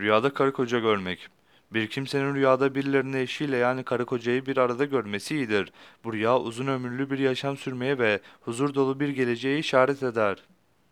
Rüyada karı koca görmek. Bir kimsenin rüyada birilerini eşiyle yani karı kocayı bir arada görmesi iyidir. Bu rüya uzun ömürlü bir yaşam sürmeye ve huzur dolu bir geleceğe işaret eder.